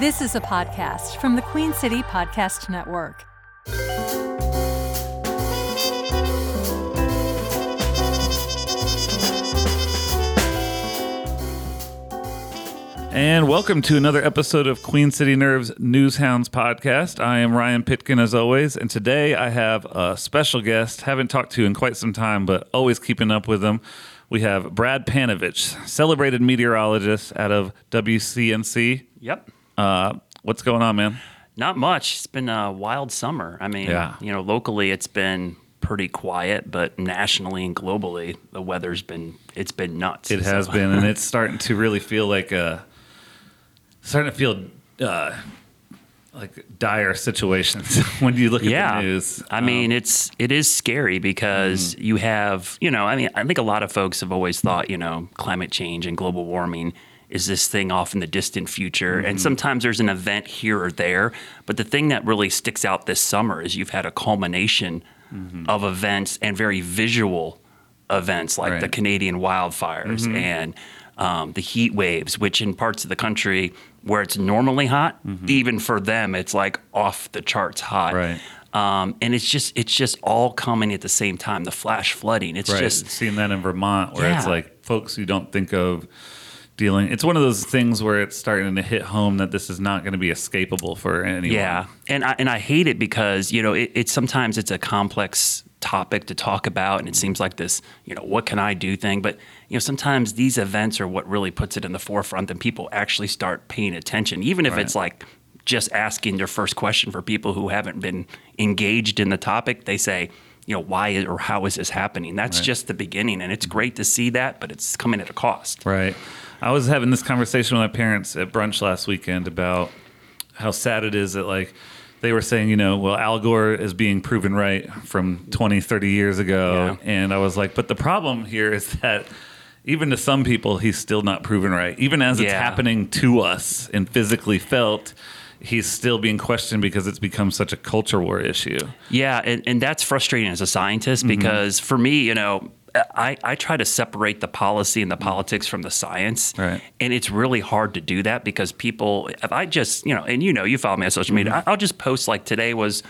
This is a podcast from the Queen City Podcast Network. And welcome to another episode of Queen City Nerve's News Hounds podcast. I am Ryan Pitkin as always, and today I have a special guest. Haven't talked to in quite some time, but always keeping up with them. We have Brad Panovich, celebrated meteorologist out of WCNC. Yep. Uh, what's going on, man? Not much. It's been a wild summer. I mean, Yeah. you know, locally it's been pretty quiet, but nationally and globally the weather's been it's been nuts. It has been, and it's starting to really feel like a starting to feel uh, like dire situations when you look at the news. I Um, mean, it's it is scary because you have, you know, I mean, I think a lot of folks have always thought, you know, climate change and global warming is this thing off in the distant future. And sometimes there's an event here or there, but the thing that really sticks out this summer is you've had a culmination of events and very visual events like the Canadian wildfires and um, the heat waves, which in parts of the country where it's normally hot, even for them, it's like off the charts hot. Right. Um, and it's just it's just all coming at the same time. The flash flooding. It's right. just seeing that in Vermont, where it's like folks who don't think of dealing. It's one of those things where it's starting to hit home that this is not going to be escapable for anyone. yeah. And I and I hate it because you know it, it's sometimes it's a complex topic to talk about, and it seems like this you know what can I do thing, but you know sometimes these events are what really puts it in the forefront, and people actually start paying attention, even if Right. it's like just asking their first question for people who haven't been engaged in the topic. They say. You know why or how is this happening? That's Right. just the beginning, and it's mm-hmm. great to see that, but it's coming at a cost. Right. I was having this conversation with my parents at brunch last weekend about how sad it is that like they were saying, you know, well, Al Gore is being proven right from 20, 30 years ago. Yeah. And I was like, but the problem here is that even to some people, he's still not proven right. Even as it's happening to us and physically felt, he's still being questioned because it's become such a culture war issue. Yeah, and, and that's frustrating as a scientist mm-hmm. because for me, you know, I, I try to separate the policy and the mm. politics from the science. Right. And it's really hard to do that because people, if I just, you know, and you know, you follow me on social media, I- I'll just post like today was,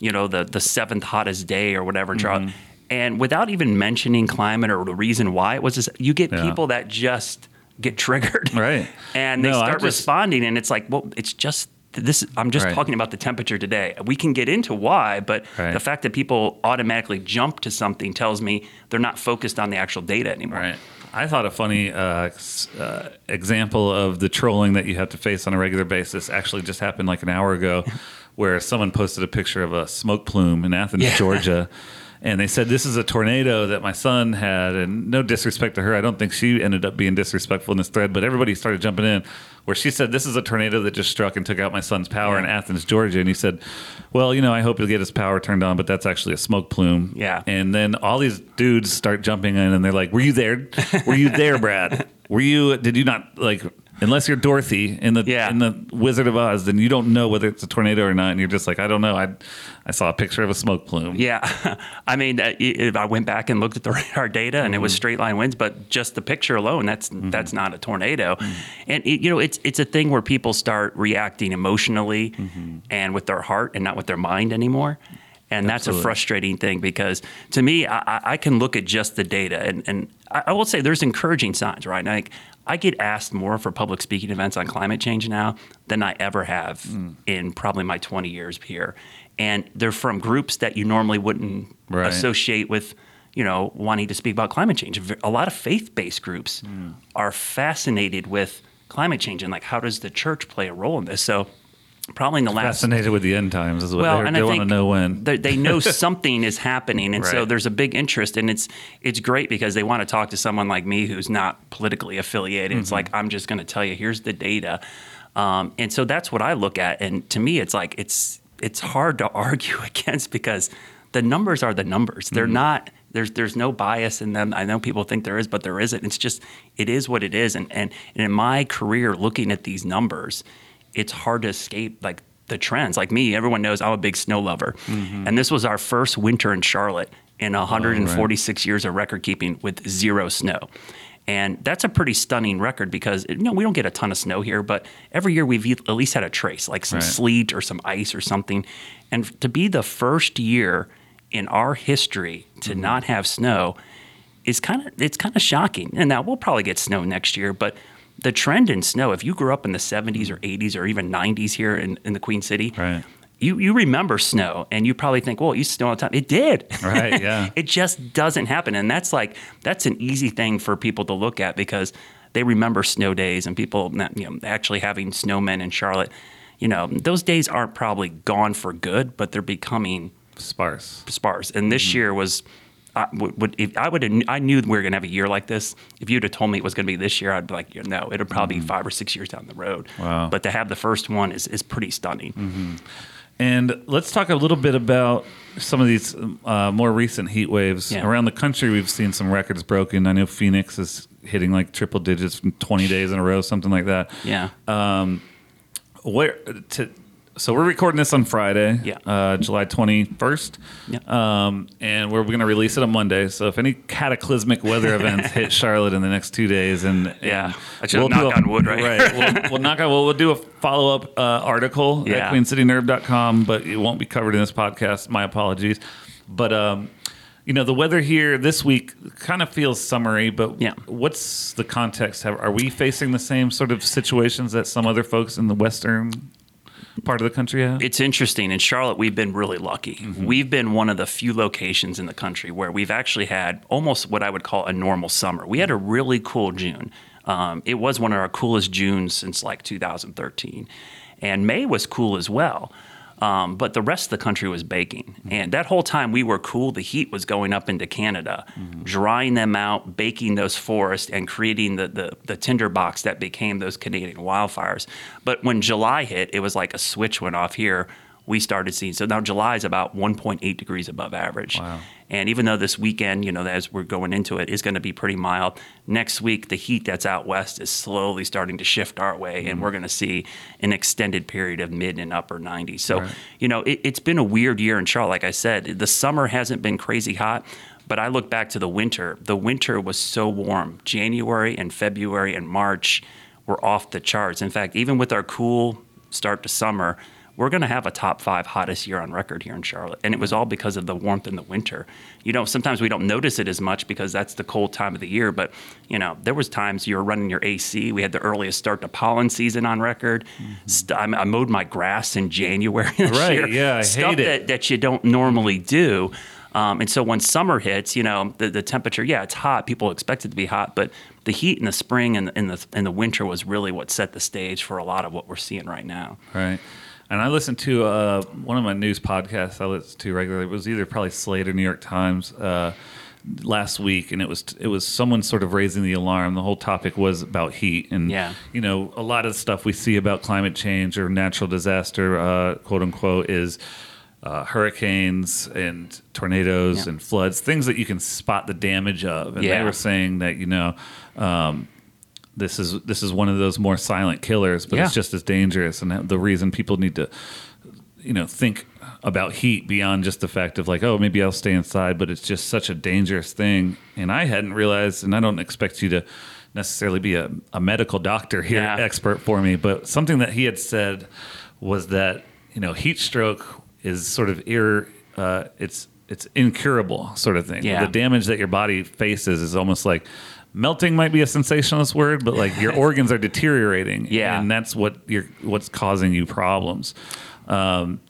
you know, the, the seventh hottest day or whatever. drought, mm-hmm. And without even mentioning climate or the reason why it was, this, you get Yeah. people that just get triggered. Right. And they No, start just- responding, and it's like, well, it's just this. I'm just Right. talking about the temperature today. We can get into why, but Right. the fact that people automatically jump to something tells me they're not focused on the actual data anymore. Right. I thought a funny uh, uh, example of the trolling that you have to face on a regular basis actually just happened like an hour ago, where someone posted a picture of a smoke plume in Athens, Yeah. Georgia. And they said, This is a tornado that my son had. And no disrespect to her. I don't think she ended up being disrespectful in this thread, but everybody started jumping in where she said, This is a tornado that just struck and took out my son's power in Athens, Georgia. And he said, Well, you know, I hope he'll get his power turned on, but that's actually a smoke plume. Yeah. And then all these dudes start jumping in and they're like, Were you there? Were you there, Brad? Were you, did you not, like, unless you're Dorothy in the Yeah. in the Wizard of Oz, then you don't know whether it's a tornado or not. And you're just like, I don't know. I, I saw a picture of a smoke plume. Yeah, I mean, uh, if I went back and looked at the radar data, and it Mm-hmm. was straight line winds, but just the picture alone, that's that's not a tornado. Mm-hmm. And it, you know, it's it's a thing where people start reacting emotionally Mm-hmm. and with their heart and not with their mind anymore. And that's Absolutely. a frustrating thing because to me, I, I- I can look at just the data, and, and I, I will say there's encouraging signs, right? Like I get asked more for public speaking events on climate change now than I ever have Mm. in probably my 20 years here, and they're from groups that you normally wouldn't Right. associate with, you know, wanting to speak about climate change. A lot of faith-based groups Mm. are fascinated with climate change and like how does the church play a role in this? So probably in the last Fascinated with the end times is what well, and they I want to know when. they, they know something is happening, and so there's a big interest, and it's it's great because they want to talk to someone like me who's not politically affiliated. Mm-hmm. It's like I'm just going to tell you, here's the data, um, and so that's what I look at, and to me, it's like it's it's hard to argue against because the numbers are the numbers. They're Mm-hmm. not. There's there's no bias in them. I know people think there is, but there isn't. It's just it is what it is. And and, and in my career, looking at these numbers, it's hard to escape like the trends. Like me, everyone knows I'm a big snow lover, and this was our first winter in Charlotte in 146 years of record keeping with zero snow. And that's a pretty stunning record because you know we don't get a ton of snow here, but every year we've at least had a trace, like some Right. sleet or some ice or something. And to be the first year in our history to Mm-hmm. not have snow is kind of it's kind of shocking. And now we'll probably get snow next year, but the trend in snow, if you grew up in the 70s or 80s or even 90s here in, in the Queen City, Right. you you remember snow and you probably think, well, it used to snow all the time. It did. Right, yeah. it just doesn't happen. And that's like that's an easy thing for people to look at because they remember snow days and people you know actually having snowmen in Charlotte. You know, those days aren't probably gone for good, but they're becoming Sparse. sparse. And this Mm-hmm. year was, I would, would if I would, have, I knew we were going to have a year like this. If you'd have told me it was going to be this year, I'd be like, no, it'll probably be five or six years down the road. Mm-hmm. Wow. Mm-hmm. But to have the first one is is pretty stunning. And let's talk a little bit about some of these uh, more recent heat waves Yeah. around the country. We've seen some records broken. I know Phoenix is hitting like triple digits from 20 days in a row, something like that. Yeah. Where to? So we're recording this on Friday, Yeah. uh, July 21st. Yeah. Um, and we're going to release it on Monday. So if any cataclysmic weather events hit Charlotte in the next two days, and, Yeah. and I should knock a- on wood, right? We'll, we'll knock on. We'll, we'll do a follow up uh, article Yeah. at queencitynerve.com, but it won't be covered in this podcast. My apologies. But um, you know, the weather here this week kind of feels summery. But Yeah. what's the context? Are we facing the same sort of situations that some other folks in the western part of the country have? It's interesting. In Charlotte, we've been really lucky. Mm-hmm. We've been one of the few locations in the country where we've actually had almost what I would call a normal summer. We had a really cool June. Um, it was one of our coolest Junes since like 2013. And May was cool as well. Um, but the rest of the country was baking. And that whole time we were cool, the heat was going up into Canada, drying them out, baking those forests, and creating the, the, the tinderbox that became those Canadian wildfires. But when July hit, it was like a switch went off here. We started seeing, so now July is about 1.8 degrees above average. Wow. And even though this weekend, you know, as we're going into it, is going to be pretty mild, next week the heat that's out west is slowly starting to shift our way, and mm-hmm. we're going to see an extended period of mid and upper 90s. So, you know, it, it's been a weird year in Charlotte. Like I said, the summer hasn't been crazy hot. But I look back to the winter. The winter was so warm. January and February and March were off the charts. In fact, even with our cool start to summer, we're going to have a top five hottest year on record here in Charlotte. And it was all because of the warmth in the winter. You know, sometimes we don't notice it as much because that's the cold time of the year. But, you know, there was times you were running your AC. We had the earliest start to pollen season on record. St- I I mowed my grass in January Right, year. yeah, I Stuff hate it. that, that you don't normally do. Um, and so when summer hits, you know, the, the temperature, yeah, it's hot. People expect it to be hot, but the heat in the spring and in the, in the winter was really what set the stage for a lot of what we're seeing right now. Right. And I listened to uh, one of my news podcasts I listen to regularly. It was either probably Slate or New York Times uh, last week, and it was it was someone sort of raising the alarm. The whole topic was about heat, and Yeah. you know, a lot of the stuff we see about climate change or natural disaster, uh, quote unquote, is. Uh, hurricanes and tornadoes Yeah. and floods, things that you can spot the damage of. And they were saying that you know, um, this is this is one of those more silent killers, but it's just as dangerous. And the reason people need to, you know, think about heat beyond just the fact of like, oh, maybe I'll stay inside, but it's just such a dangerous thing. And I hadn't realized, and I don't expect you to necessarily be a, a medical doctor here, Yeah. expert for me, but something that he had said was that you know, heat stroke is sort of ir, uh, it's it's incurable sort of thing. Yeah. The damage that your body faces is almost like melting might be a sensationalist word, but like your organs are deteriorating. Yeah. And that's what you're what's causing you problems. Um,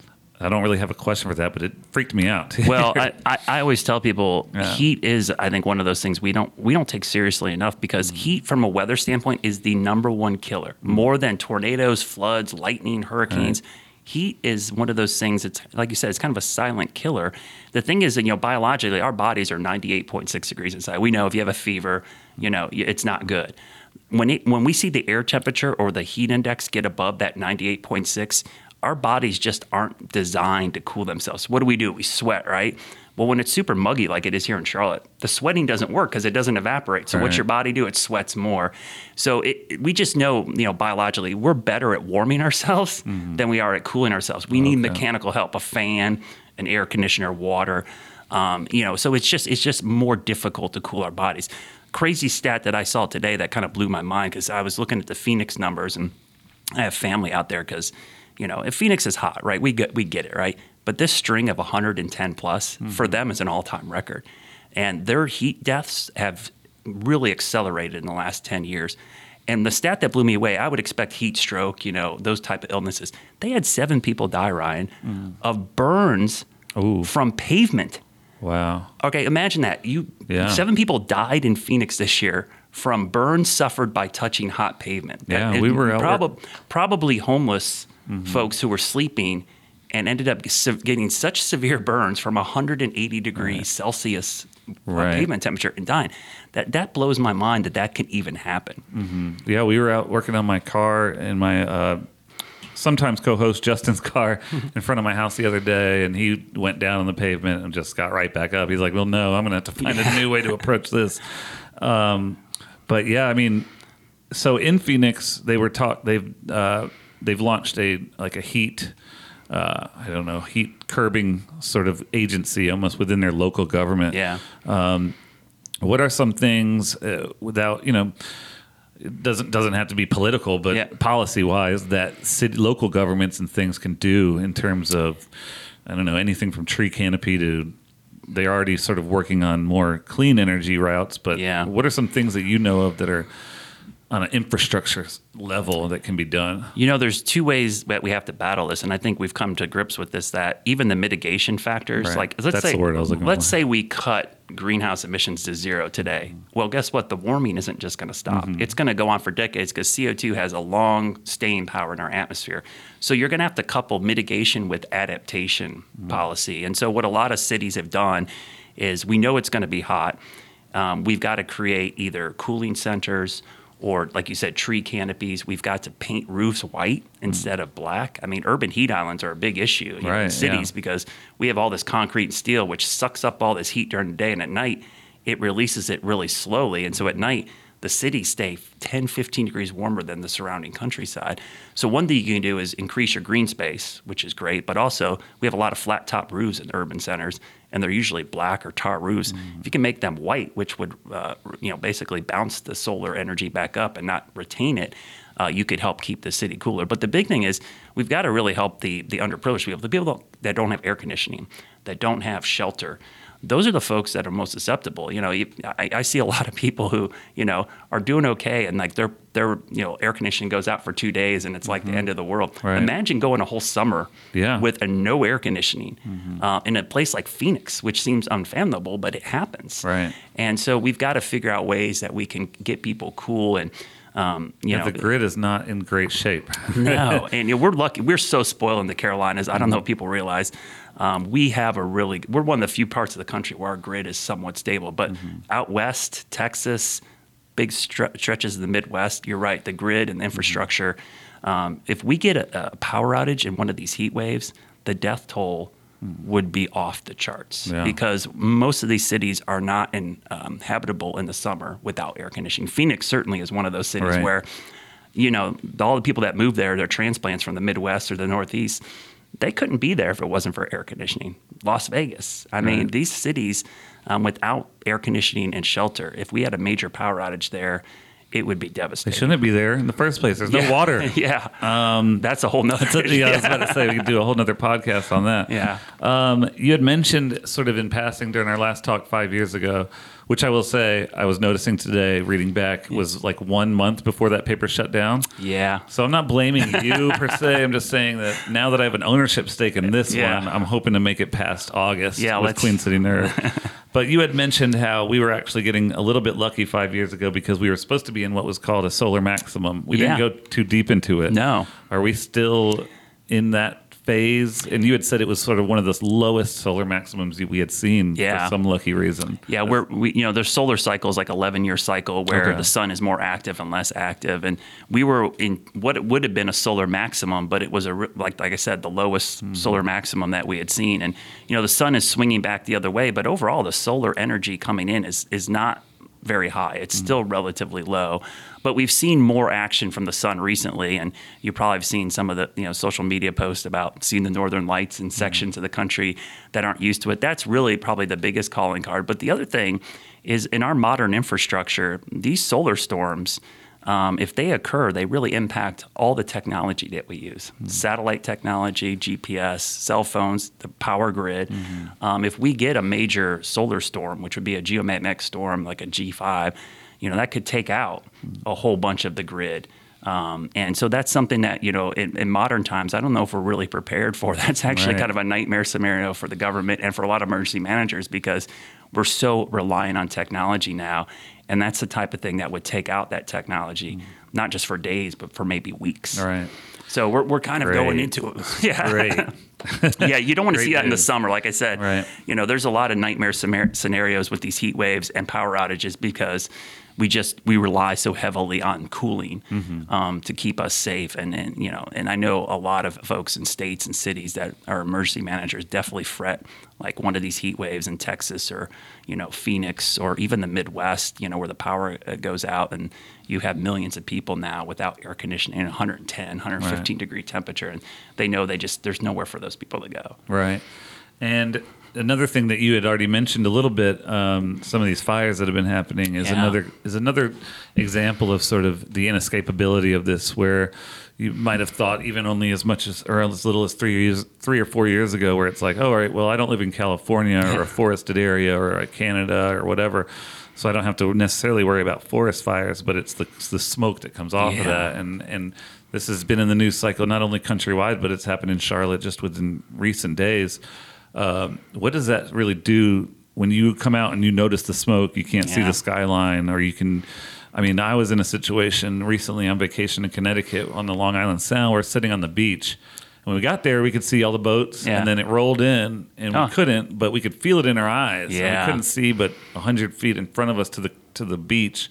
I don't really have a question for that, but it freaked me out. well, I, I, I always tell people Yeah. heat is I think one of those things we don't we don't take seriously enough because heat from a weather standpoint is the number one killer. More than tornadoes, floods, lightning, hurricanes. Heat is one of those things. It's like you said, it's kind of a silent killer. The thing is that you know biologically, our bodies are ninety eight point six degrees inside. We know if you have a fever, you know it's not good. When it, when we see the air temperature or the heat index get above that ninety eight point six, our bodies just aren't designed to cool themselves. What do we do? We sweat, right? Well, when it's super muggy like it is here in Charlotte, the sweating doesn't work because it doesn't evaporate. So Right. what's your body do? It sweats more. So it, it- we just know, you know, biologically, we're better at warming ourselves than we are at cooling ourselves. We need mechanical help, a fan, an air conditioner, water. Um, you know, so it's just it's just more difficult to cool our bodies. Crazy stat that I saw today that kind of blew my mind because I was looking at the Phoenix numbers and I have family out there because, you know, if Phoenix is hot, right? We get we get it, right? But this string of 110 plus Mm-hmm. for them is an all time record, and their heat deaths have really accelerated in the last 10 years. And the stat that blew me away, I would expect heat stroke, you know, those type of illnesses. They had seven people die, Ryan, of burns Mm. Ooh. from pavement. Wow. Okay, imagine that. You Yeah. seven people died in Phoenix this year from burns suffered by touching hot pavement. Yeah, And we were prob- probably homeless folks who were sleeping and ended up getting such severe burns from 180 degrees Celsius uh, Right. pavement temperature and dying. That that blows my mind that that can even happen. Yeah, we were out working on my car and my uh, sometimes co-host Justin's car in front of my house the other day, and he went down on the pavement and just got right back up. He's like, "Well, no, I'm going to have to find a new way to approach this." Um, but yeah, I mean, so in Phoenix, they were taught they've uh, they've launched a like a heat. Uh, I don't know heat curbing sort of agency almost within their local government. Yeah. What are some things uh, without you know? It doesn't doesn't have to be political, but Yeah. policy wise, that city, local governments and things can do in terms of I don't know anything from tree canopy to they're already sort of working on more clean energy routes. But Yeah. what are some things that you know of that are on an infrastructure level that can be done? You know, there's two ways that we have to battle this, and I think we've come to grips with this. That even the mitigation factors, Right. like let's That's say, the word I was let's for. say we cut greenhouse emissions to zero today. Well, guess what? The warming isn't just going to stop. Mm-hmm. It's going to go on for decades because CO2 has a long staying power in our atmosphere. So you're going to have to couple mitigation with adaptation Mm-hmm. policy. And so what a lot of cities have done is we know it's going to be hot. Um, we've got to create either cooling centers or, like you said, tree canopies. We've got to paint roofs white mm. instead of black. I mean, urban heat islands are a big issue Right, in cities yeah. because we have all this concrete and steel, which sucks up all this heat during the day. And at night, it releases it really slowly. And so at night, the cities stay 10, 15 degrees warmer than the surrounding countryside. So one thing you can do is increase your green space, which is great. But also, we have a lot of flat top roofs in urban centers, and they're usually black or tar roofs. If you can make them white, which would, uh, you know, basically bounce the solar energy back up and not retain it, uh, you could help keep the city cooler. But the big thing is we've got to really help the the underprivileged people, the people that don't have air conditioning, that don't have shelter. Those are the folks that are most susceptible. You know, I, I see a lot of people who you know are doing okay, and like their their you know air conditioning goes out for two days, and it's like the end of the world. Right. Imagine going a whole summer Yeah. with a no air conditioning uh, in a place like Phoenix, which seems unfathomable, but it happens. Right. And so we've got to figure out ways that we can get people cool and. Um, you And know, the grid is not in great shape. no, and you know, we're lucky. We're so spoiled in the Carolinas. I don't know if people realize um, we have a really. We're one of the few parts of the country where our grid is somewhat stable. But out west, Texas, big stre- stretches of the Midwest, you're right. The grid and the infrastructure. Um, if we get a, a power outage in one of these heat waves, the death toll would be off the charts Yeah. because most of these cities are not in, um, habitable in the summer without air conditioning. Phoenix certainly is one of those cities Right. where you know, all the people that move there, they're transplants from the Midwest or the Northeast, they couldn't be there if it wasn't for air conditioning. Las Vegas, I mean, Right. these cities um, without air conditioning and shelter, if we had a major power outage there, it would be devastating. They shouldn't be there in the first place. There's no Yeah. water. yeah. Um, That's a whole nother So, yeah, I was about to say we could do a whole nother podcast on that. Yeah. Um, you had mentioned sort of in passing during our last talk five years ago, which I will say I was noticing today, reading back, was like one month before that paper shut down. Yeah. So I'm not blaming you per se. I'm just saying that now that I have an ownership stake in this Yeah. one, I'm hoping to make it past August Yeah, with let's- Queen City Nerve. but you had mentioned how we were actually getting a little bit lucky five years ago because we were supposed to be in what was called a solar maximum. We Yeah. didn't go too deep into it. No. Are we still in that phase? And you had said it was sort of one of the lowest solar maximums we had seen Yeah. for some lucky reason. Yeah, we're we, you know there's solar cycles like 11 year cycle where Okay. the sun is more active and less active, and we were in what it would have been a solar maximum, but it was a like like I said the lowest Hmm. solar maximum that we had seen, and you know the sun is swinging back the other way, but overall the solar energy coming in is is not very high. It's mm. still relatively low, but we've seen more action from the sun recently, and you probably have seen some of the you know social media posts about seeing the northern lights in mm. sections of the country that aren't used to it. That's really probably the biggest calling card. But the other thing is in our modern infrastructure, these solar storms. Um, if they occur, they really impact all the technology that we use satellite technology, GPS, cell phones, the power grid. Um, if we get a major solar storm, which would be a geomagnetic storm like a G5, you know, that could take out a whole bunch of the grid. Um, and so that's something that, you know, in, in modern times, I don't know if we're really prepared for. That's actually Right. kind of a nightmare scenario for the government and for a lot of emergency managers because we're so reliant on technology now. And that's the type of thing that would take out that technology, mm. not just for days, but for maybe weeks. All right. So we're, we're kind of going into it. Yeah. Great. Yeah, you don't want to see that in the summer. Like I said, Right. you know, there's a lot of nightmare scenarios with these heat waves and power outages because we just we rely so heavily on cooling Mm-hmm. um, to keep us safe. And, and you know, and I know a lot of folks in states and cities that are emergency managers definitely fret like one of these heat waves in Texas or you know Phoenix or even the Midwest. You know, where the power uh, goes out and you have millions of people now without air conditioning, 110, 115 degree temperature, and they know they just there's nowhere for those people to go. Right. And another thing that you had already mentioned a little bit, um, some of these fires that have been happening is Yeah. another is another example of sort of the inescapability of this, where you might have thought even only as much as or as little as three years, three or four years ago, where it's like, oh, all right, well, I don't live in California or a forested area or Canada or whatever. So I don't have to necessarily worry about forest fires, but it's the, it's the smoke that comes off of that, and and this has been in the news cycle not only countrywide, but it's happened in Charlotte just within recent days. Um, what does that really do when you come out and you notice the smoke? You can't see the skyline, or you can. I mean, I was in a situation recently on vacation in Connecticut on the Long Island Sound. We're sitting on the beach. When we got there, we could see all the boats, Yeah. and then it rolled in, and we couldn't, but we could feel it in our eyes. Yeah. we couldn't see, but hundred feet in front of us to the to the beach,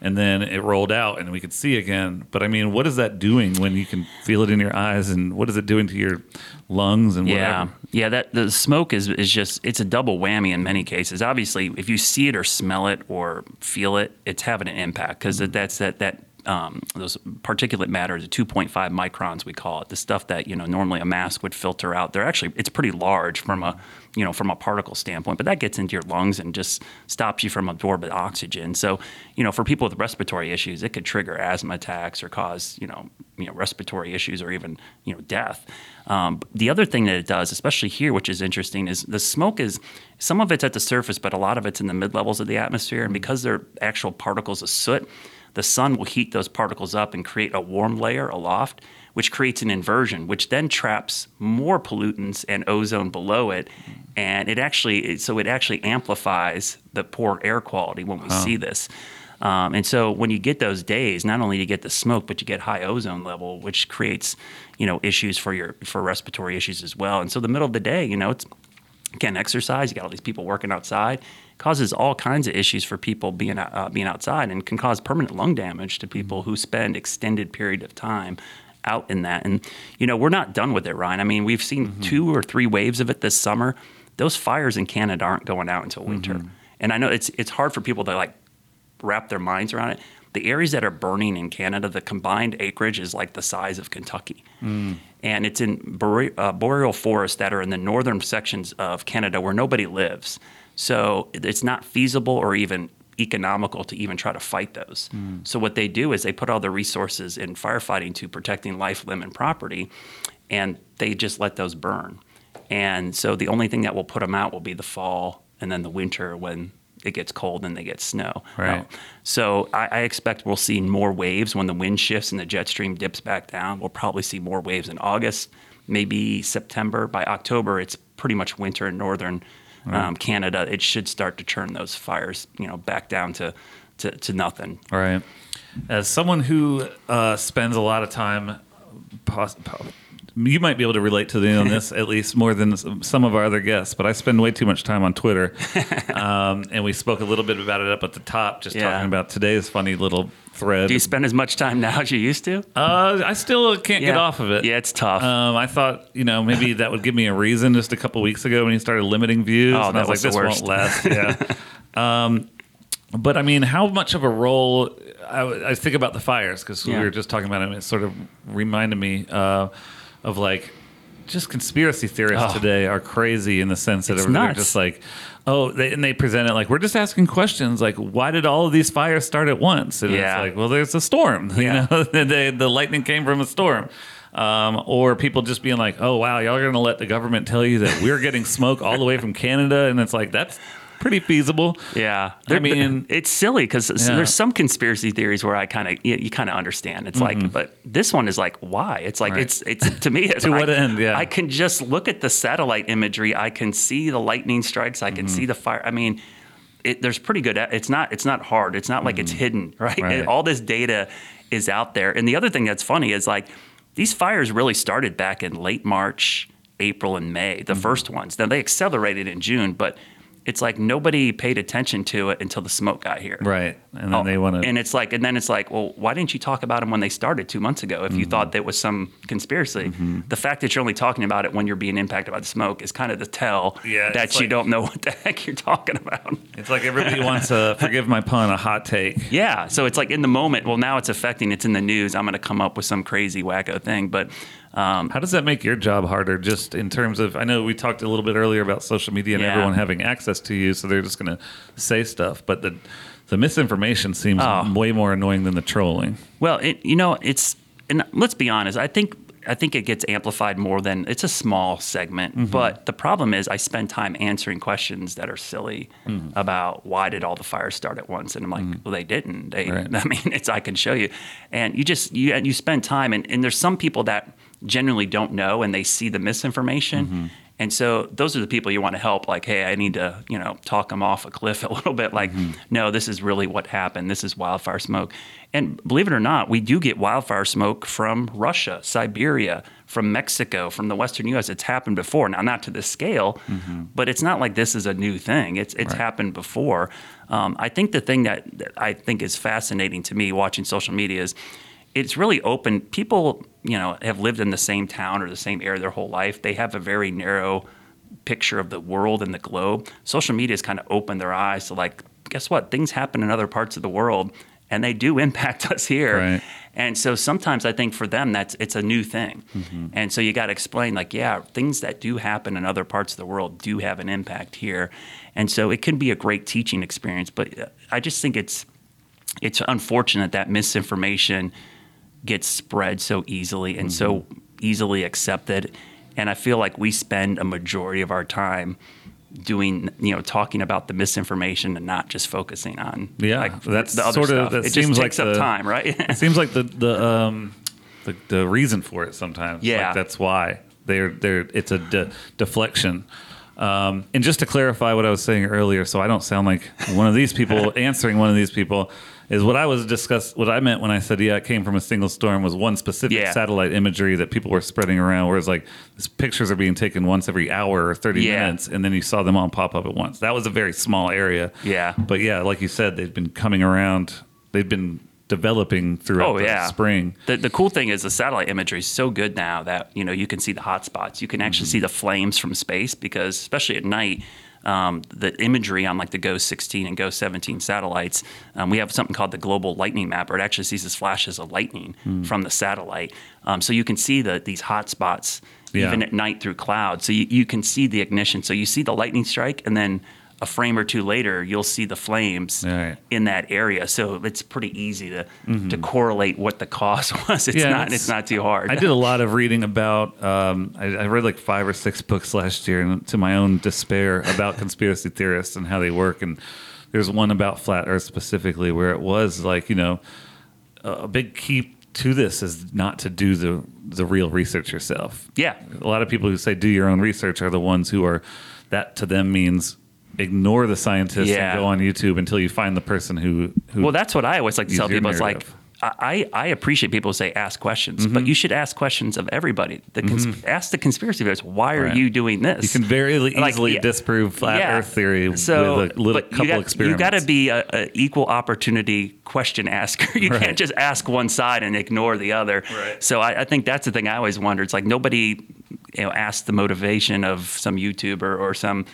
and then it rolled out, and we could see again. But I mean, what is that doing when you can feel it in your eyes, and what is it doing to your lungs and Yeah, whatever? yeah. That the smoke is is just it's a double whammy in many cases. Obviously, if you see it or smell it or feel it, it's having an impact because that's that that. Um, those particulate matter, the 2.5 microns we call it, the stuff that you know normally a mask would filter out. They're actually it's pretty large from a you know from a particle standpoint, but that gets into your lungs and just stops you from absorbing oxygen. So you know for people with respiratory issues, it could trigger asthma attacks or cause you know you know respiratory issues or even you know death. Um, the other thing that it does, especially here, which is interesting, is the smoke is some of it's at the surface, but a lot of it's in the mid levels of the atmosphere. And because they're actual particles of soot, the sun will heat those particles up and create a warm layer aloft, which creates an inversion, which then traps more pollutants and ozone below it. And it actually, so it actually amplifies the poor air quality when we see this. Um, and so when you get those days, not only do you get the smoke, but you get high ozone level, which creates, you know, issues for your for respiratory issues as well. And so the middle of the day, you know, it's can't exercise. You got all these people working outside. Causes all kinds of issues for people being uh, being outside, and can cause permanent lung damage to people who spend extended period of time out in that. And you know, we're not done with it, Ryan. I mean, we've seen two or three waves of it this summer. Those fires in Canada aren't going out until winter. And I know it's it's hard for people to like wrap their minds around it. The areas that are burning in Canada, the combined acreage is like the size of Kentucky. And it's in bore- uh, boreal forests that are in the northern sections of Canada where nobody lives. So it's not feasible or even economical to even try to fight those. So what they do is they put all their resources in firefighting to protecting life, limb, and property, and they just let those burn. And so the only thing that will put them out will be the fall and then the winter when it gets cold and they get snow. Right. Uh, so I, I expect we'll see more waves when the wind shifts and the jet stream dips back down. We'll probably see more waves in August, maybe September. By October, it's pretty much winter in northern um, Canada. It should start to turn those fires, you know, back down to to, to nothing. All right. As someone who uh, spends a lot of time, pos- po- you might be able to relate to the, on this at least more than some of our other guests, but I spend way too much time on Twitter. um, and we spoke a little bit about it up at the top, just Yeah. talking about today's funny little thread. Do you spend as much time now as you used to? uh, I still can't get off of it. Yeah, it's tough. Um, I thought, you know, maybe that would give me a reason just a couple weeks ago when he started limiting views. Oh, and I that was like, was the this won't last. Yeah. um, but I mean, how much of a role? I, I think about the fires because Yeah. we were just talking about it. and It sort of reminded me uh, of like just conspiracy theorists Oh. today are crazy in the sense that they're just like, oh, they, and they present it like we're just asking questions like, why did all of these fires start at once? And Yeah. it's like, well, there's a storm. Yeah. You know, the, the lightning came from a storm. Um, or people just being like, "Oh wow, y'all are gonna let the government tell you that we're getting smoke all the way from Canada," and it's like that's pretty feasible. Yeah, I mean- it's silly because Yeah. there's some conspiracy theories where I kind of you, you kind of understand. It's like, but this one is like, why? It's like Mm-hmm. Right. it's it's to me. It's To I- what end? Yeah. I can just look at the satellite imagery. I can see the lightning strikes. I can Mm-hmm. see the fire. I mean, it, there's pretty good. It's not it's not hard. It's not like it's hidden, right? Mm-hmm. Right. And all this data is out there. And the other thing that's funny is like these fires really started back in late March, April, and May. Mm-hmm. The first ones. Now they accelerated in June, but it's like nobody paid attention to it until the smoke got here. Right. And then Oh, they want to. And it's like, and then it's like, well, why didn't you talk about them when they started two months ago? If you Mm-hmm. thought there was some conspiracy, the fact that you're only talking about it when you're being impacted by the smoke is kind of the tell Yeah, that you like- don't know what the heck you're talking about. It's like everybody wants to forgive my pun, a hot take. Yeah. So it's like in the moment, well, now it's affecting, it's in the news. I'm going to come up with some crazy wacko thing. But um, How does that make your job harder? Just in terms of, I know we talked a little bit earlier about social media and Yeah. everyone having access to you, so they're just going to say stuff. But the the misinformation seems Oh. way more annoying than the trolling. Well, it, you know, it's and let's be honest. I think I think it gets amplified more than it's a small segment. Mm-hmm. But the problem is, I spend time answering questions that are silly Mm. about why did all the fires start at once, and I'm like, well, they didn't. They, Right. I mean, it's I can show you, and you just you you spend time, and, and there's some people that generally don't know, and they see the misinformation. Mm-hmm. And so those are the people you want to help. Like, hey, I need to, you know, talk them off a cliff a little bit. Like, Mm-hmm. no, this is really what happened. This is wildfire smoke. And believe it or not, we do get wildfire smoke from Russia, Siberia, from Mexico, from the Western U.S. It's happened before. Now, not to this scale, but it's not like this is a new thing. It's it's Right. happened before. Um, I think the thing that, that I think is fascinating to me watching social media is it's really open. People, you know, have lived in the same town or the same area their whole life. They have a very narrow picture of the world and the globe. Social media has kind of opened their eyes to like, guess what? Things happen in other parts of the world and they do impact us here. Right. And so sometimes I think for them that's it's a new thing. And so you got to explain like, yeah, things that do happen in other parts of the world do have an impact here. And so it can be a great teaching experience, but uh, I just think it's it's unfortunate that misinformation gets spread so easily and so easily accepted. And I feel like we spend a majority of our time doing, you know, talking about the misinformation and not just focusing on Yeah, like, that's the other sort of- stuff. that it seems just like takes up the- time, right? It seems like the the um the, the reason for it sometimes. Yeah. like that's why they're they're it's a de- deflection. Um, and just to clarify what I was saying earlier, so I don't sound like one of these people answering one of these people, is what I was discuss. What I meant when I said yeah, it came from a single storm was one specific Yeah. satellite imagery that people were spreading around. Whereas like these pictures are being taken once every hour or thirty Yeah. minutes, and then you saw them all pop up at once. That was a very small area. Yeah. But yeah, like you said, they've been coming around. They've been developing throughout Oh, the yeah. spring. The, the cool thing is the satellite imagery is so good now that you know you can see the hot spots. You can actually Mm-hmm. see the flames from space because especially at night, um, the imagery on like the GOES 16 and GOES 17 satellites, um, we have something called the global lightning mapper. It actually sees these flashes of lightning Hmm. from the satellite, um, so you can see the these hot spots Yeah. even at night through clouds. So you, you can see the ignition. So you see the lightning strike, and then a frame or two later, you'll see the flames Right. in that area. So it's pretty easy to to correlate what the cause was. It's Mm-hmm. Yeah, not it's- it's not too hard. I did a lot of reading about. Um, I, I read like five or six books last year, and to my own despair, about conspiracy theorists and how they work. And there's one about flat Earth specifically, where it was like you know, a a big key to this is not to do the the real research yourself. Yeah. a lot of people who say do your own research are the ones who are that to them means ignore the scientists Yeah. and go on YouTube until you find the person who who Well, that's what I always like to tell people. It's like. I, I appreciate people who say ask questions, Mm-hmm. but you should ask questions of everybody. The cons- Ask the conspiracy theorists, why are you doing this? you can very Like, easily yeah. disprove flat Yeah. Earth theory So, with a little couple you got, experiments. You got to be a, a equal opportunity question asker. You Right. can't just ask one side and ignore the other. Right. So I, I think that's the thing I always wonder. It's like nobody, you know, asks the motivation of some YouTuber or some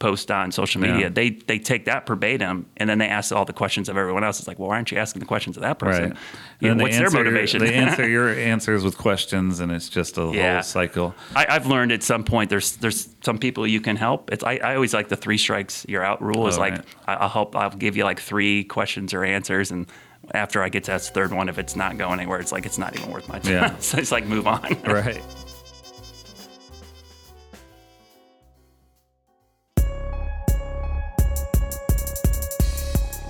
post on social media. Yeah. They they take that verbatim and then they ask all the questions of everyone else. It's like, well, why aren't you asking the questions of that person? Right. You know, what's their answer your- motivation? they answer your answers with questions, and it's just a Yeah. whole cycle. I, I've learned at some point there's there's some people you can help. It's I, I always like the three strikes you're out rule. Is Oh, like right. I'll help. I'll give you like three questions or answers, and after I get to that third one, if it's not going anywhere, it's like it's not even worth my time. Yeah. so it's like move on. Right.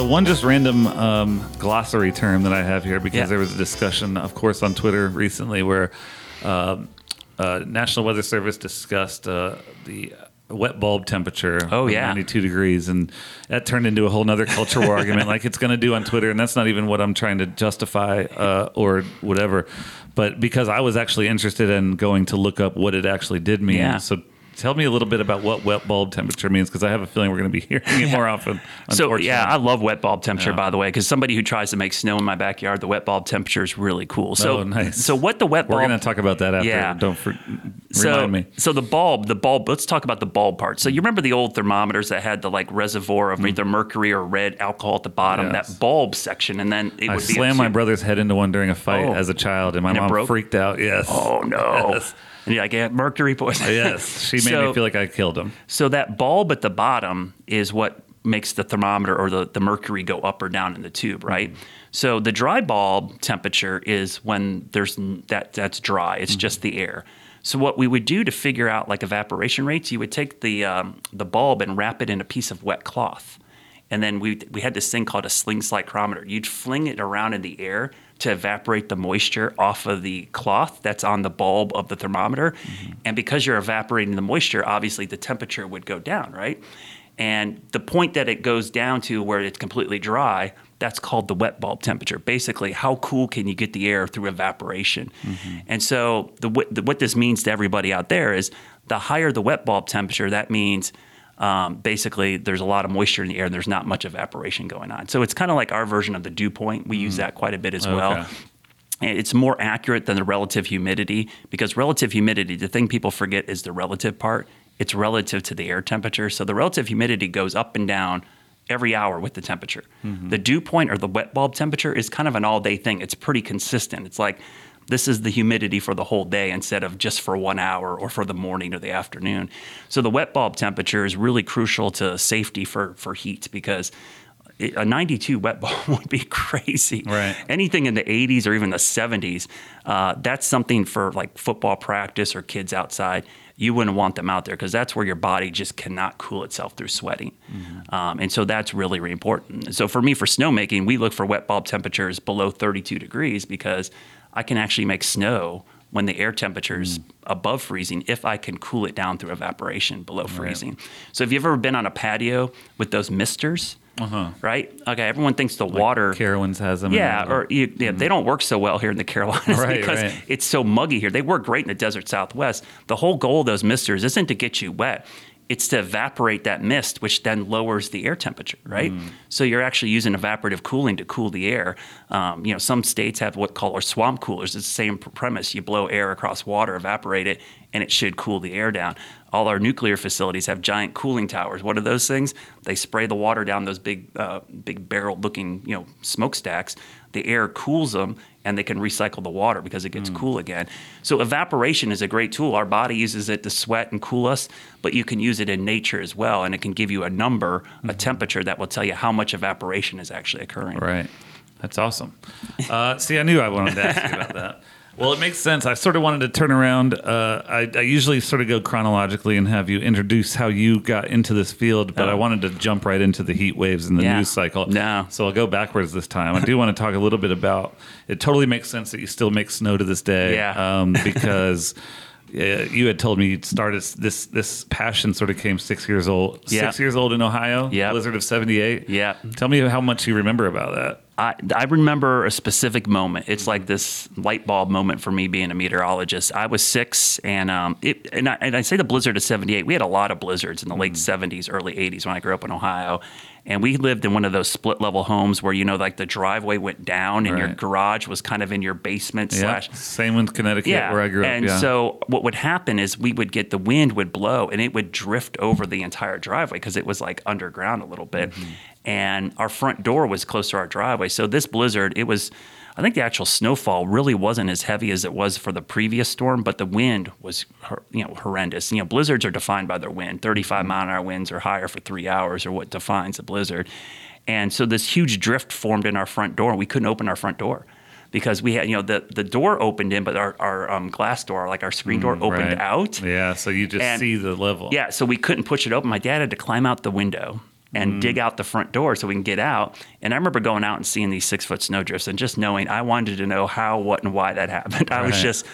So one just random um, glossary term that I have here because Yeah. there was a discussion, of course, on Twitter recently where um, uh, National Weather Service discussed uh, the wet bulb temperature. Oh, yeah. 92 degrees, and that turned into a whole nother culture war argument, like it's going to do on Twitter, and that's not even what I'm trying to justify uh, or whatever. But because I was actually interested in going to look up what it actually did mean, Yeah. so. Tell me a little bit about what wet bulb temperature means because I have a feeling we're going to be hearing it more often. So yeah, I love wet bulb temperature by the way, because somebody who tries to make snow in my backyard, the wet bulb temperature is really cool. So Oh, nice. So what the wet We're going to talk about that after. Yeah. Don't for, so, remind me. So the bulb, the bulb. Let's talk about the bulb part. So you remember the old thermometers that had the like reservoir of either mercury or red alcohol at the bottom, Mm. Yes. that bulb section, and then it I would be a slammed my brother's head into one during a fight Oh. as a child, and my And mom freaked out. Yes. Oh no! Yes. And you're like, yeah, mercury poisoning. Yes. She made So- me feel like I killed him. So that bulb at the bottom is what makes the thermometer or the, the mercury go up or down in the tube, right? So the dry bulb temperature is when there's that that's dry. It's just the air. So what we would do to figure out like evaporation rates, you would take the um, the bulb and wrap it in a piece of wet cloth, and then we we had this thing called a sling psychrometer. You'd fling it around in the air to evaporate the moisture off of the cloth that's on the bulb of the thermometer, mm-hmm. and because you're evaporating the moisture, obviously the temperature would go down, right? And the point that it goes down to where it's completely dry, that's called the wet bulb temperature. Basically, how cool can you get the air through evaporation? Mm-hmm. And so, the, the, what this means to everybody out there is the higher the wet bulb temperature, that means um, basically there's a lot of moisture in the air and there's not much evaporation going on. So, it's kind of like our version of the dew point. We use that quite a bit as well. Okay. And It's more accurate than the relative humidity because relative humidity, the thing people forget is the relative part. It's relative to the air temperature. So the relative humidity goes up and down every hour with the temperature. The dew point or the wet bulb temperature is kind of an all day thing. It's pretty consistent. It's like this is the humidity for the whole day instead of just for one hour or for the morning or the afternoon. So the wet bulb temperature is really crucial to safety for, for heat because a 92 wet bulb would be crazy. Right. Anything in the 80s or even the 70s, uh, that's something for like football practice or kids outside. You wouldn't want them out there because that's where your body just cannot cool itself through sweating. Um, and so that's really, really important. So for me, for snowmaking, we look for wet bulb temperatures below 32 degrees because I can actually make snow when the air temperature is mm. above freezing if I can cool it down through evaporation below freezing. So have you ever been on a patio with those misters? Uh-huh. Right? Okay, everyone thinks the water Carowinds has them. yeah, or you, yeah, they mm-hmm. don't work so well here in the Carolinas Right, because right. it's so muggy here. They work great in the desert Southwest. The whole goal of those misters isn't to get you wet; it's to evaporate that mist, which then lowers the air temperature. Right. Mm. So you're actually using evaporative cooling to cool the air. Um, you know, some states have what call are swamp coolers. It's the same premise. You blow air across water, evaporate it, and it should cool the air down. All our nuclear facilities have giant cooling towers. What are those things? They spray the water down those big, uh, big barrel-looking, you know, smokestacks. The air cools them, and they can recycle the water because it gets cool again. So evaporation is a great tool. Our body uses it to sweat and cool us, but you can use it in nature as well, and it can give you a number, a temperature that will tell you how much evaporation is actually occurring. Right. That's awesome. Uh, see, I knew I wanted to ask you about that. Well, it makes sense. I sort of wanted to turn around. Uh, I, I usually sort of go chronologically and have you introduce how you got into this field, but Oh. I wanted to jump right into the heat waves and the Yeah. news cycle. No. So I'll go backwards this time. I do want to talk a little bit about. It totally makes sense that you still make snow to this day. Yeah. Um, because. Yeah, you had told me you started this. This passion sort of came six years old. Yeah. Six years old in Ohio. Yeah. Blizzard of '78. Yeah. Tell me how much you remember about that. I, I remember a specific moment. It's like this light bulb moment for me being a meteorologist. I was six, and um, it, and I, and I say the blizzard of '78. We had a lot of blizzards in the late '70s, early '80s when I grew up in Ohio, and we lived in one of those split level homes where you know like the driveway went down and your garage was kind of in your basement Yeah. slash Same with Connecticut, yeah. where I grew up. And yeah. so what would happen is we would get the wind would blow and it would drift over the entire driveway because it was like underground a little bit. Mm-hmm. And our front door was close to our driveway. So this blizzard, it was I think the actual snowfall really wasn't as heavy as it was for the previous storm, but the wind was you know horrendous. You know, blizzards are defined by their wind. 35 mile an hour winds or higher for 3 hours are what defines a blizzard. And so this huge drift formed in our front door. We couldn't open our front door because we had, you know, the, the door opened in, but our, our um, glass door, like our screen door, opened Mm, Right. out. Yeah, so you just And- see the level. Yeah, so we couldn't push it open. My dad had to climb out the window and Mm. dig out the front door so we can get out. And I remember going out and seeing these six foot snowdrifts and just knowing I wanted to know how, what, and why that happened. I was just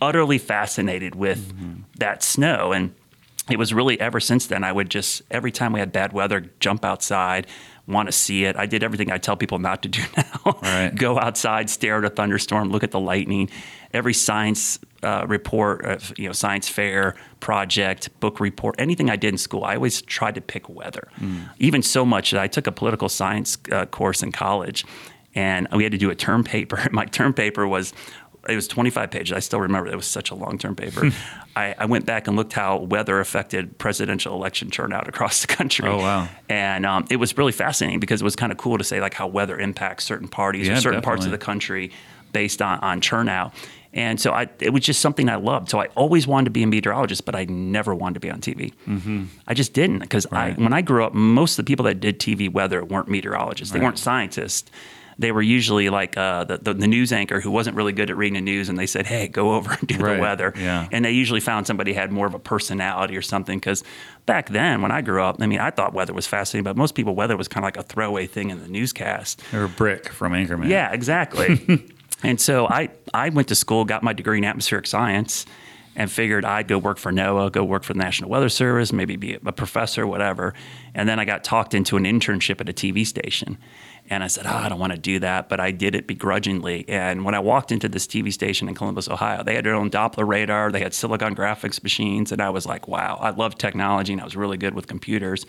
utterly fascinated with that snow. And it was really ever since then, I would just, every time we had bad weather, jump outside, want to see it. I did everything I tell people not to do now. Right. Go outside, stare at a thunderstorm, look at the lightning. Every science uh, report, uh, you know, science fair, project, book report, anything I did in school, I always tried to pick weather. Even so much that I took a political science uh, course in college, and we had to do a term paper. My term paper was it was 25 pages. I still remember it was such a long term paper. I, I went back and looked how weather affected presidential election turnout across the country. Oh, wow. And um, it was really fascinating because it was kind of cool to say like how weather impacts certain parties Yeah, or certain parts of the country based on, on turnout. And so I, it was just something I loved. So I always wanted to be a meteorologist, but I never wanted to be on TV. Mm-hmm. I just didn't because Right. I, when I grew up, most of the people that did TV weather weren't meteorologists. They Right. weren't scientists. They were usually like uh, the, the the news anchor who wasn't really good at reading the news, and they said, "Hey, go over and do Right. the weather." Yeah. And they usually found somebody had more of a personality or something. Because back then, when I grew up, I mean, I thought weather was fascinating, but most people, weather was kind of like a throwaway thing in the newscast. Or a Brick from Anchorman. Yeah, exactly. and so I, I went to school, got my degree in atmospheric science, and figured I'd go work for NOAA, go work for the National Weather Service, maybe be a professor, whatever. And then I got talked into an internship at a TV station. And I said, oh, I don't want to do that, but I did it begrudgingly. And when I walked into this TV station in Columbus, Ohio, they had their own Doppler radar, they had Silicon graphics machines, and I was like, wow, I love technology, and I was really good with computers.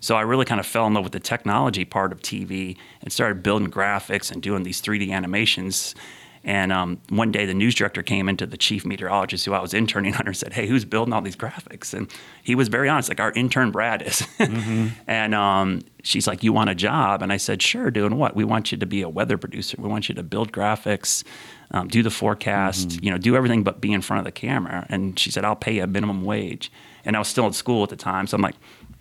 So I really kind of fell in love with the technology part of TV and started building graphics and doing these 3D animations. And um, one day, the news director came into the chief meteorologist who I was interning under and said, "Hey, who's building all these graphics?" And he was very honest, like our intern Brad is. and um, she's like, "You want a job?" And I said, "Sure. Doing what? We want you to be a weather producer. We want you to build graphics, um, do the forecast, you know, do everything but be in front of the camera." And she said, "I'll pay you a minimum wage." And I was still in school at the time, so I'm like,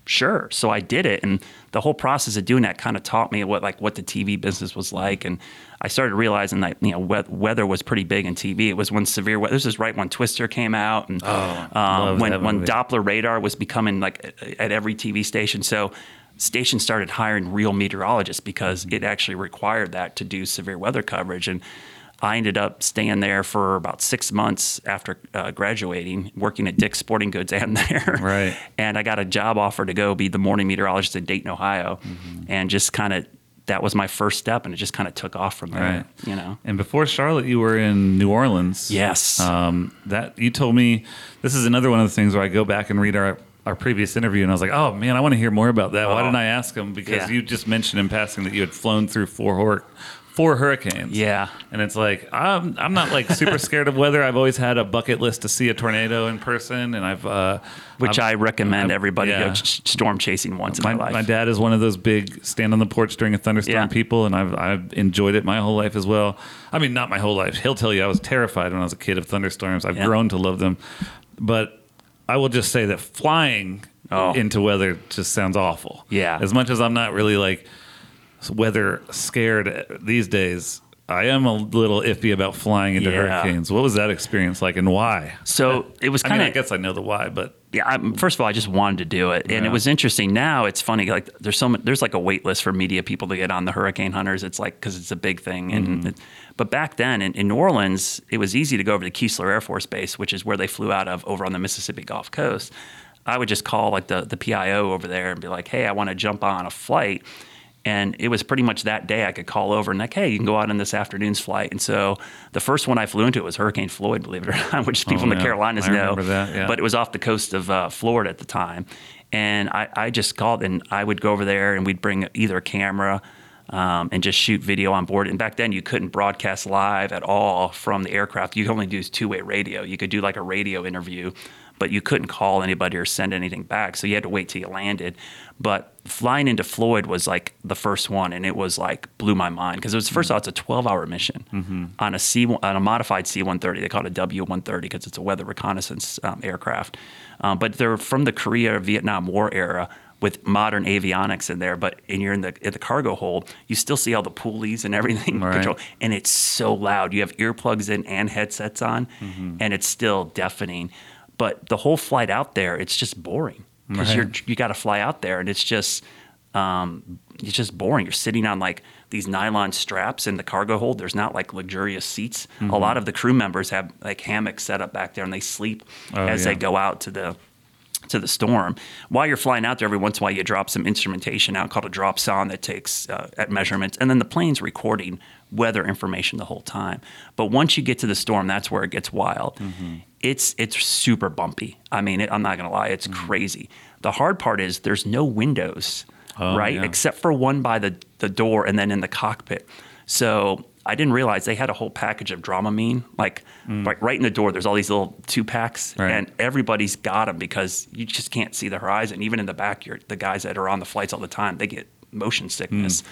sure. So i did it and the whole process of doing that kind of taught me what like what the tv business was like and i started realizing that you know we- weather was pretty big in tv it was when severe weather this is right when twister came out and love um, when, when doppler radar was becoming like at every tv station. So stations started hiring real meteorologists because it actually required that to do severe weather coverage and I ended up staying there for about six months after uh, graduating, working at Dick's Sporting Goods and there. Right. And I got a job offer to go be the morning meteorologist in Dayton, Ohio, Mm-hmm. and just kind of that was my first step, and it just kind of took off from there. Right. You know. And before Charlotte, you were in New Orleans. Yes. Um, that you told me. This is another one of the things where I go back and read our our previous interview, and I was like, oh man, I want to hear more about that. Why Oh. didn't I ask him? Because Yeah. you just mentioned in passing that you had flown through hor- four hurricanes. Yeah. And it's like I'm I'm not like super scared of weather. I've always had a bucket list to see a tornado in person, and I've uh, Which I've- i recommend I've- everybody yeah. go ch- storm chasing once in My, their life. my dad is one of those big stand on the porch during a thunderstorm Yeah. people, and I've I've enjoyed it my whole life as well. I mean, not my whole life. He'll tell you I was terrified when I was a kid of thunderstorms. I've Yeah. grown to love them, but I will just say that flying Oh. into weather just sounds awful. Yeah. As much as I'm not really like weather scared these days. I am a little iffy about flying into Yeah. hurricanes. What was that experience like, and why? So it was I kind mean, of. I guess I know the why, but yeah, I, first of all, I just wanted to do it, and Yeah. it was interesting. Now it's funny, like there's so much, there's like a wait list for media people to get on the Hurricane Hunters. It's like because it's a big thing, and Mm-hmm. it, but back then in, in New Orleans, it was easy to go over to Keesler Air Force Base, which is where they flew out of over on the Mississippi Gulf Coast. I would just call like the the PIO over there and be like, hey, I want to jump on a flight. And it was pretty much that day I could call over and like, hey, you can go out on this afternoon's flight. And so the first one I flew into was Hurricane Floyd, believe it or not, which people in the yeah. Carolinas I know. that, yeah. But it was off the coast of uh, Florida at the time. And I, I just called and I would go over there and we'd bring either a camera um, and just shoot video on board. And back then you couldn't broadcast live at all from the aircraft. You could only do two way radio. You could do like a radio interview, but you couldn't call anybody or send anything back. So you had to wait till you landed. But flying into Floyd was like the first one, and it was like blew my mind because it was first of all it's a 12 hour mission on a C on a modified C-130. They call it a W-130 because it's a weather reconnaissance um, aircraft. Um, but they're from the Korea Vietnam War era with modern avionics in there. But and you're in the in the cargo hold, you still see all the pulleys and everything Right. control, and it's so loud. You have earplugs in and headsets on, and it's still deafening. But the whole flight out there, it's just boring because Right. you're you got to fly out there, and it's just um, it's just boring. You're sitting on like these nylon straps in the cargo hold. There's not like luxurious seats. Mm-hmm. A lot of the crew members have like hammocks set up back there, and they sleep Oh, as yeah. they go out to the to the storm. While you're flying out there, every once in a while you drop some instrumentation out called a dropsonde that takes uh, at measurements, and then the plane's recording weather information the whole time. But once you get to the storm, that's where it gets wild. Mm-hmm. It's it's super bumpy. I mean, it, I'm not gonna lie, it's Mm-hmm. crazy. The hard part is there's no windows, Oh, right, yeah. except for one by the the door and then in the cockpit. So. I didn't realize they had a whole package of Dramamine, like like right in the door. There's all these little two packs, Mm. Right. and everybody's got them because you just can't see the horizon. Even in the back, you're, the guys that are on the flights all the time, they get motion sickness. Mm.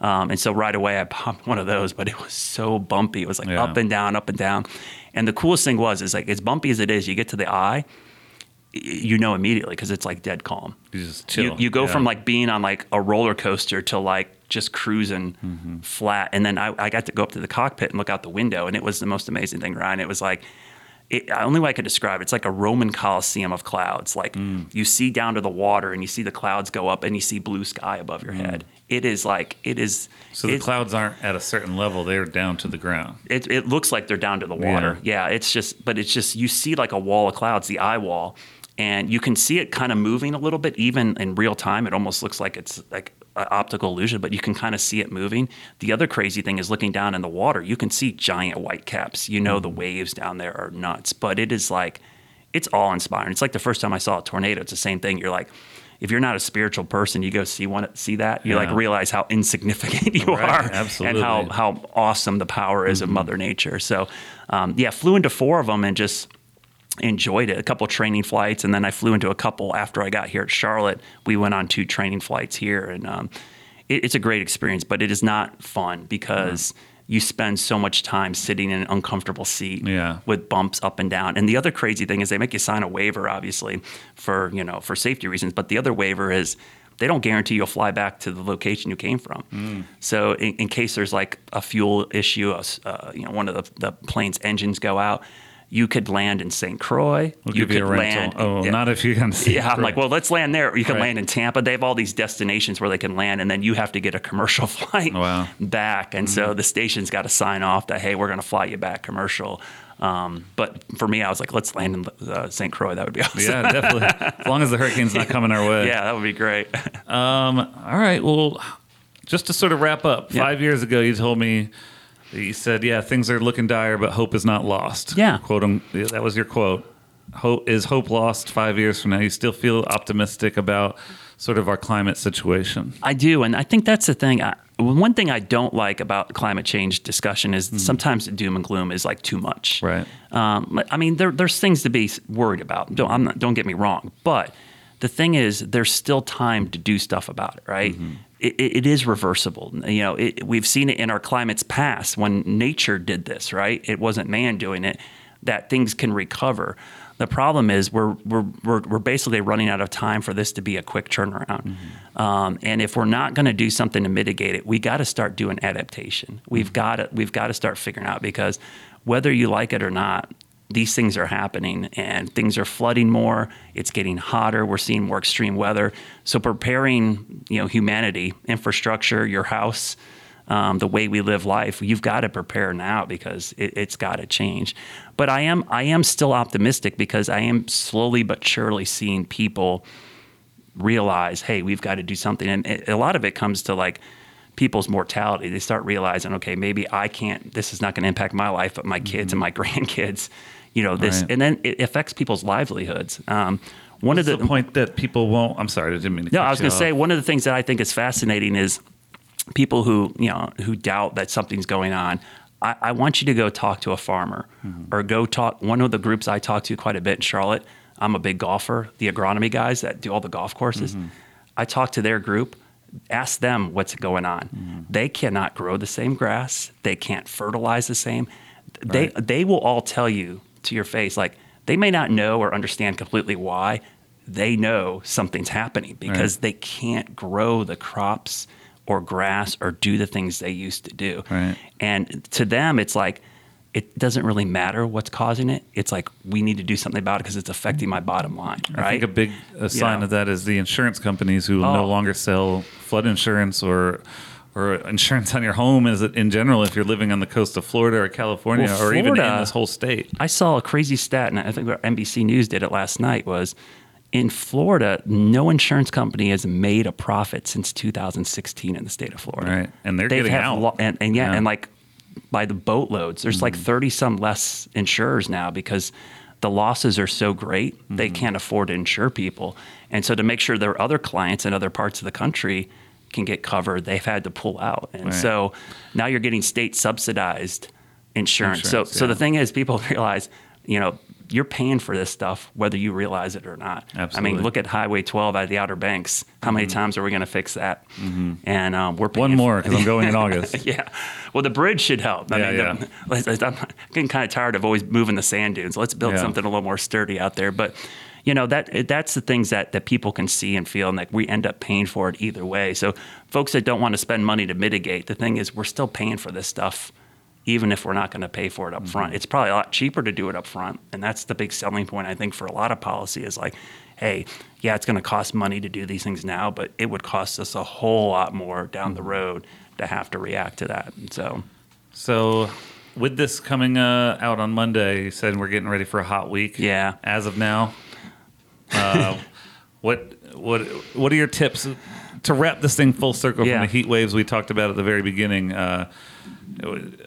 Um, and so right away, I popped one of those, but it was so bumpy. It was like Yeah. up and down, up and down. And the coolest thing was, is like as bumpy as it is, you get to the eye, you know immediately because it's like dead calm. you just chill. You, you go Yeah. from like being on like a roller coaster to like just cruising Mm-hmm. flat. And then I, I got to go up to the cockpit and look out the window, and it was the most amazing thing, Ryan. It was like, it, the only way I could describe it, it's like a Roman Colosseum of clouds. Like Mm. you see down to the water and you see the clouds go up and you see blue sky above your head. It is like, it is. Mm. So the clouds aren't at a certain level; they're down to the ground. it, it looks like they're down to the water. Yeah. it's just, but it's just, you see like a wall of clouds, the eye wall, and you can see it kind of moving a little bit, even in real time. It almost looks like it's like optical illusion, but you can kind of see it moving. The other crazy thing is looking down in the water, you can see giant white caps. You know, the waves down there are nuts, but it is like, it's awe inspiring. It's like the first time I saw a tornado. It's the same thing. You're like, if you're not a spiritual person, you go see one, see that, you like realize how insignificant you Right, are, absolutely. and how how awesome the power is of Mother Nature. So, um, yeah, flew into four of them and just enjoyed it. A couple training flights, and then I flew into a couple after I got here at Charlotte. We went on two training flights here, and um, it, it's a great experience. But it is not fun because you spend so much time sitting in an uncomfortable seat Yeah. with bumps up and down. And the other crazy thing is they make you sign a waiver, obviously, for you know for safety reasons. But the other waiver is they don't guarantee you'll fly back to the location you came from. Mm. So in, in case there's like a fuel issue, uh, you know one of the, the plane's engines go out, you could land in St. Croix. We'll you you could rental. land. oh, yeah. not if you can see. Yeah, I'm like, well, let's land there. You can Right. land in Tampa. They have all these destinations where they can land, and then you have to get a commercial flight Wow. Mm-hmm. back. And so the station's got to sign off that hey, we're going to fly you back commercial. Um, but for me, I was like, let's land in uh, St. Croix. That would be awesome. yeah, definitely. As long as the hurricane's not coming our way. yeah, that would be great. Um, all right. Well, just to sort of wrap up, Yeah. five years ago, you told me, you said, yeah, things are looking dire, but hope is not lost. Yeah. Quote, him. that was your quote. Hope is hope lost five years from now? You still feel optimistic about sort of our climate situation? I do, and I think that's the thing. I, one thing I don't like about climate change discussion is sometimes the doom and gloom is like too much. Right. Um, I mean, there, there's things to be worried about. Don't I'm not, don't get me wrong, but the thing is, there's still time to do stuff about it. Right. Mm-hmm. It, it, is reversible. You know, it, we've seen it in our climates past when nature did this. Right. It wasn't man doing it. That things can recover. The problem is we're we're we're, we're basically running out of time for this to be a quick turnaround. Um, and if we're not going to do something to mitigate it, we got to start doing adaptation. We've got to we've got to start figuring out because whether you like it or not, these things are happening and things are flooding more. It's getting hotter. We're seeing more extreme weather. So preparing, you know, humanity, infrastructure, your house, um, the way we live life, you've got to prepare now because it, it's got to change. But I am I am still optimistic because I am slowly but surely seeing people realize, hey, we've got to do something. And it, a lot of it comes to like people's mortality. They start realizing, okay, maybe I can't. This is not going to impact my life, but my kids and my grandkids. You know this, Right. and then it affects people's livelihoods. Um, one What's of the, the, point that people won't? I'm sorry, I didn't mean to. no, I was going to say one of the things that I think is fascinating is people who you know who doubt that something's going on. I, I want you to go talk to a farmer Mm-hmm. or go talk. One of the groups I talk to quite a bit in Charlotte. I'm a big golfer. The agronomy guys that do all the golf courses. Mm-hmm. I talk to their group. Ask them what's going on. Mm-hmm. They cannot grow the same grass. They can't fertilize the same. They Right. they will all tell you to your face like they may not know or understand completely why they know something's happening because Right. they can't grow the crops or grass or do the things they used to do. Right. And to them, it's like, it doesn't really matter what's causing it. It's like, we need to do something about it because it's affecting my bottom line. I think a big uh sign know. of that is the insurance companies who no Oh. longer sell flood insurance or or insurance on your home is in general if you're living on the coast of Florida or California Well, or even in this whole state. I saw a crazy stat, and I think NBC News did it last night. Was in Florida, no insurance company has made a profit since 2016 in the state of Florida. Right. And they're They've getting out. lo- and, and yeah, Yeah. and like by the boatloads, there's like mm-hmm. 30 some less insurers now because the losses are so great they mm-hmm. can't afford to insure people. And so to make sure their other clients in other parts of the country can get covered, they've had to pull out. And Right. so now you're getting state subsidized insurance. Insurance, so so the thing is people realize, you know, you're paying for this stuff whether you realize it or not. Absolutely. I mean, look at Highway 12 at the Outer Banks. How many times are we going to fix that? And um, we're paying One more because I'm going in August. yeah. Well, the bridge should help. I Yeah, mean, yeah. the- I'm getting kind of tired of always moving the sand dunes. Let's build Yeah. something a little more sturdy out there. But you know that that's the things that that people can see and feel, and like we end up paying for it either way. So folks that don't want to spend money to mitigate, the thing is we're still paying for this stuff. Even if we're not going to pay for it up front, Mm-hmm. it's probably a lot cheaper to do it up front, and that's the big selling point I think for a lot of policy is like, hey, yeah, it's going to cost money to do these things now, but it would cost us a whole lot more down Mm-hmm. the road to have to react to that. So, So, with this coming uh, out on Monday, you said we're getting ready for a hot week. Yeah. As of now, uh, what what what are your tips to wrap this thing full circle Yeah. from the heat waves we talked about at the very beginning? Uh,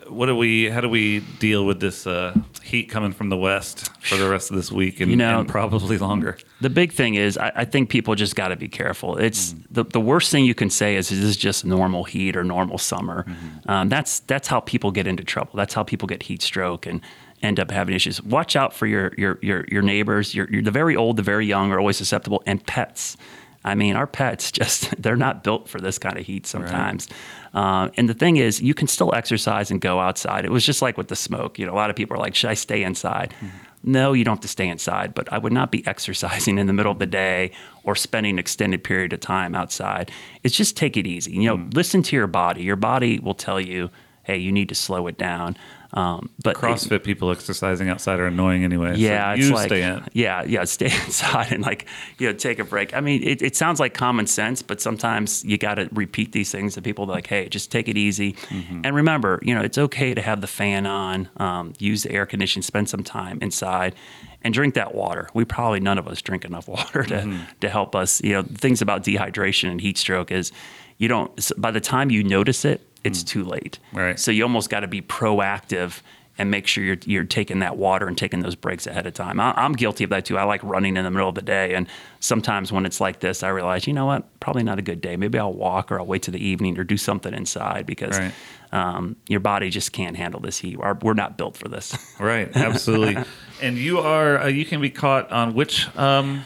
what do we? How do we deal with this uh, heat coming from the west for the rest of this week and, You know- and probably longer? the big thing is I, I think people just got to be careful. It's the, the worst thing you can say is this is just normal heat or normal summer. Um, that's that's how people get into trouble. That's how people get heat stroke and end up having issues. Watch out for your your your, your neighbors. Your, your, the very old, the very young are always susceptible, and pets. I mean, our pets just they're not built for this kind of heat sometimes. Uh, and the thing is, you can still exercise and go outside. It was just like with the smoke. You know, a lot of people are like, "Should I stay inside?" No, you don't have to stay inside, but I would not be exercising in the middle of the day or spending an extended period of time outside. It's just take it easy. You know, Hmm. listen to your body. Your body will tell you, "Hey, you need to slow it down." Um, but CrossFit people exercising outside are annoying anyway. so yeah, it's you like stay in. yeah, yeah, stay inside and like you know take a break. I mean, it, it sounds like common sense, but sometimes you got to repeat these things to people. Like, hey, just take it easy, Mm-hmm. and remember, you know, it's okay to have the fan on, um, use the air conditioning, spend some time inside, and drink that water. We probably none of us drink enough water to Mm-hmm. to help us. You know, things about dehydration and heat stroke is you don't. By the time you notice it, it's too late. Mm. Right. So you almost got to be proactive and make sure you're you're taking that water and taking those breaks ahead of time. I, I'm guilty of that too. I like running in the middle of the day, and sometimes when it's like this, I realize, you know what, probably not a good day. Maybe I'll walk or I'll wait to the evening or do something inside because Right. um, your body just can't handle this heat. Our, we're not built for this. Right, absolutely. and you are uh, you can be caught on which um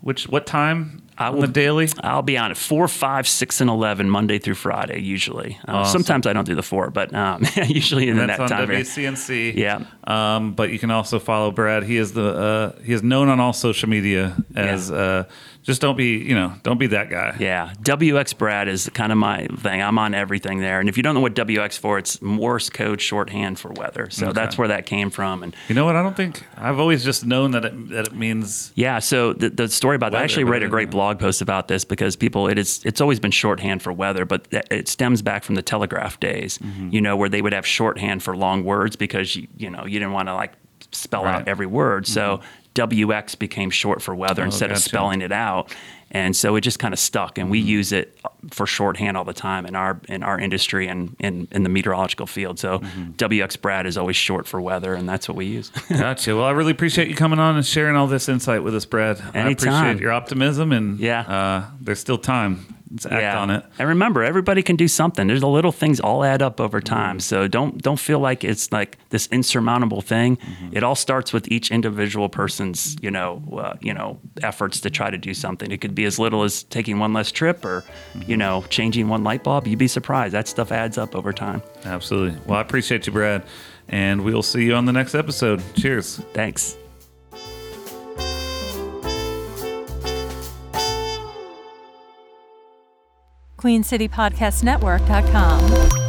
which what time I on the daily? I'll be on it four, five, six, and eleven Monday through Friday. Usually, uh, Awesome. sometimes I don't do the four, but um, usually in That's that on time. WCNC. Yeah. Um, but you can also follow Brad. He is the uh, he is known on all social media as uh, just don't be you know don't be that guy. Yeah, WX Brad is kind of my thing. I'm on everything there, and if you don't know what WX for, it's Morse code shorthand for weather. So Okay. that's where that came from, and You know what? I don't think I've always just known that it that it means Yeah, so the, the story about that, I actually wrote a great blog post about this because people, it is, it's always been shorthand for weather, but it stems back from the telegraph days, Mm-hmm. you know, where they would have shorthand for long words because, you, you know, you didn't want to like spell Right. out every word. So WX became short for weather instead of spelling it out. And so it just kind of stuck, and we use it for shorthand all the time in our in our industry and in, in the meteorological field. So WX Brad is always short for weather, and that's what we use. Gotcha. Well, I really appreciate you coming on and sharing all this insight with us, Brad. I appreciate your optimism, and Yeah. uh, there's still time. Let's act on it. And remember, everybody can do something. There's the little things all add up over time. So don't don't feel like it's like this insurmountable thing. It all starts with each individual person's you know uh, you know efforts to try to do something. It could be as little as taking one less trip, or you know changing one light bulb. You'd be surprised. That stuff adds up over time. Absolutely. Well, I appreciate you, Brad, and we'll see you on the next episode. Cheers. Thanks. QueenCityPodcastNetwork.com.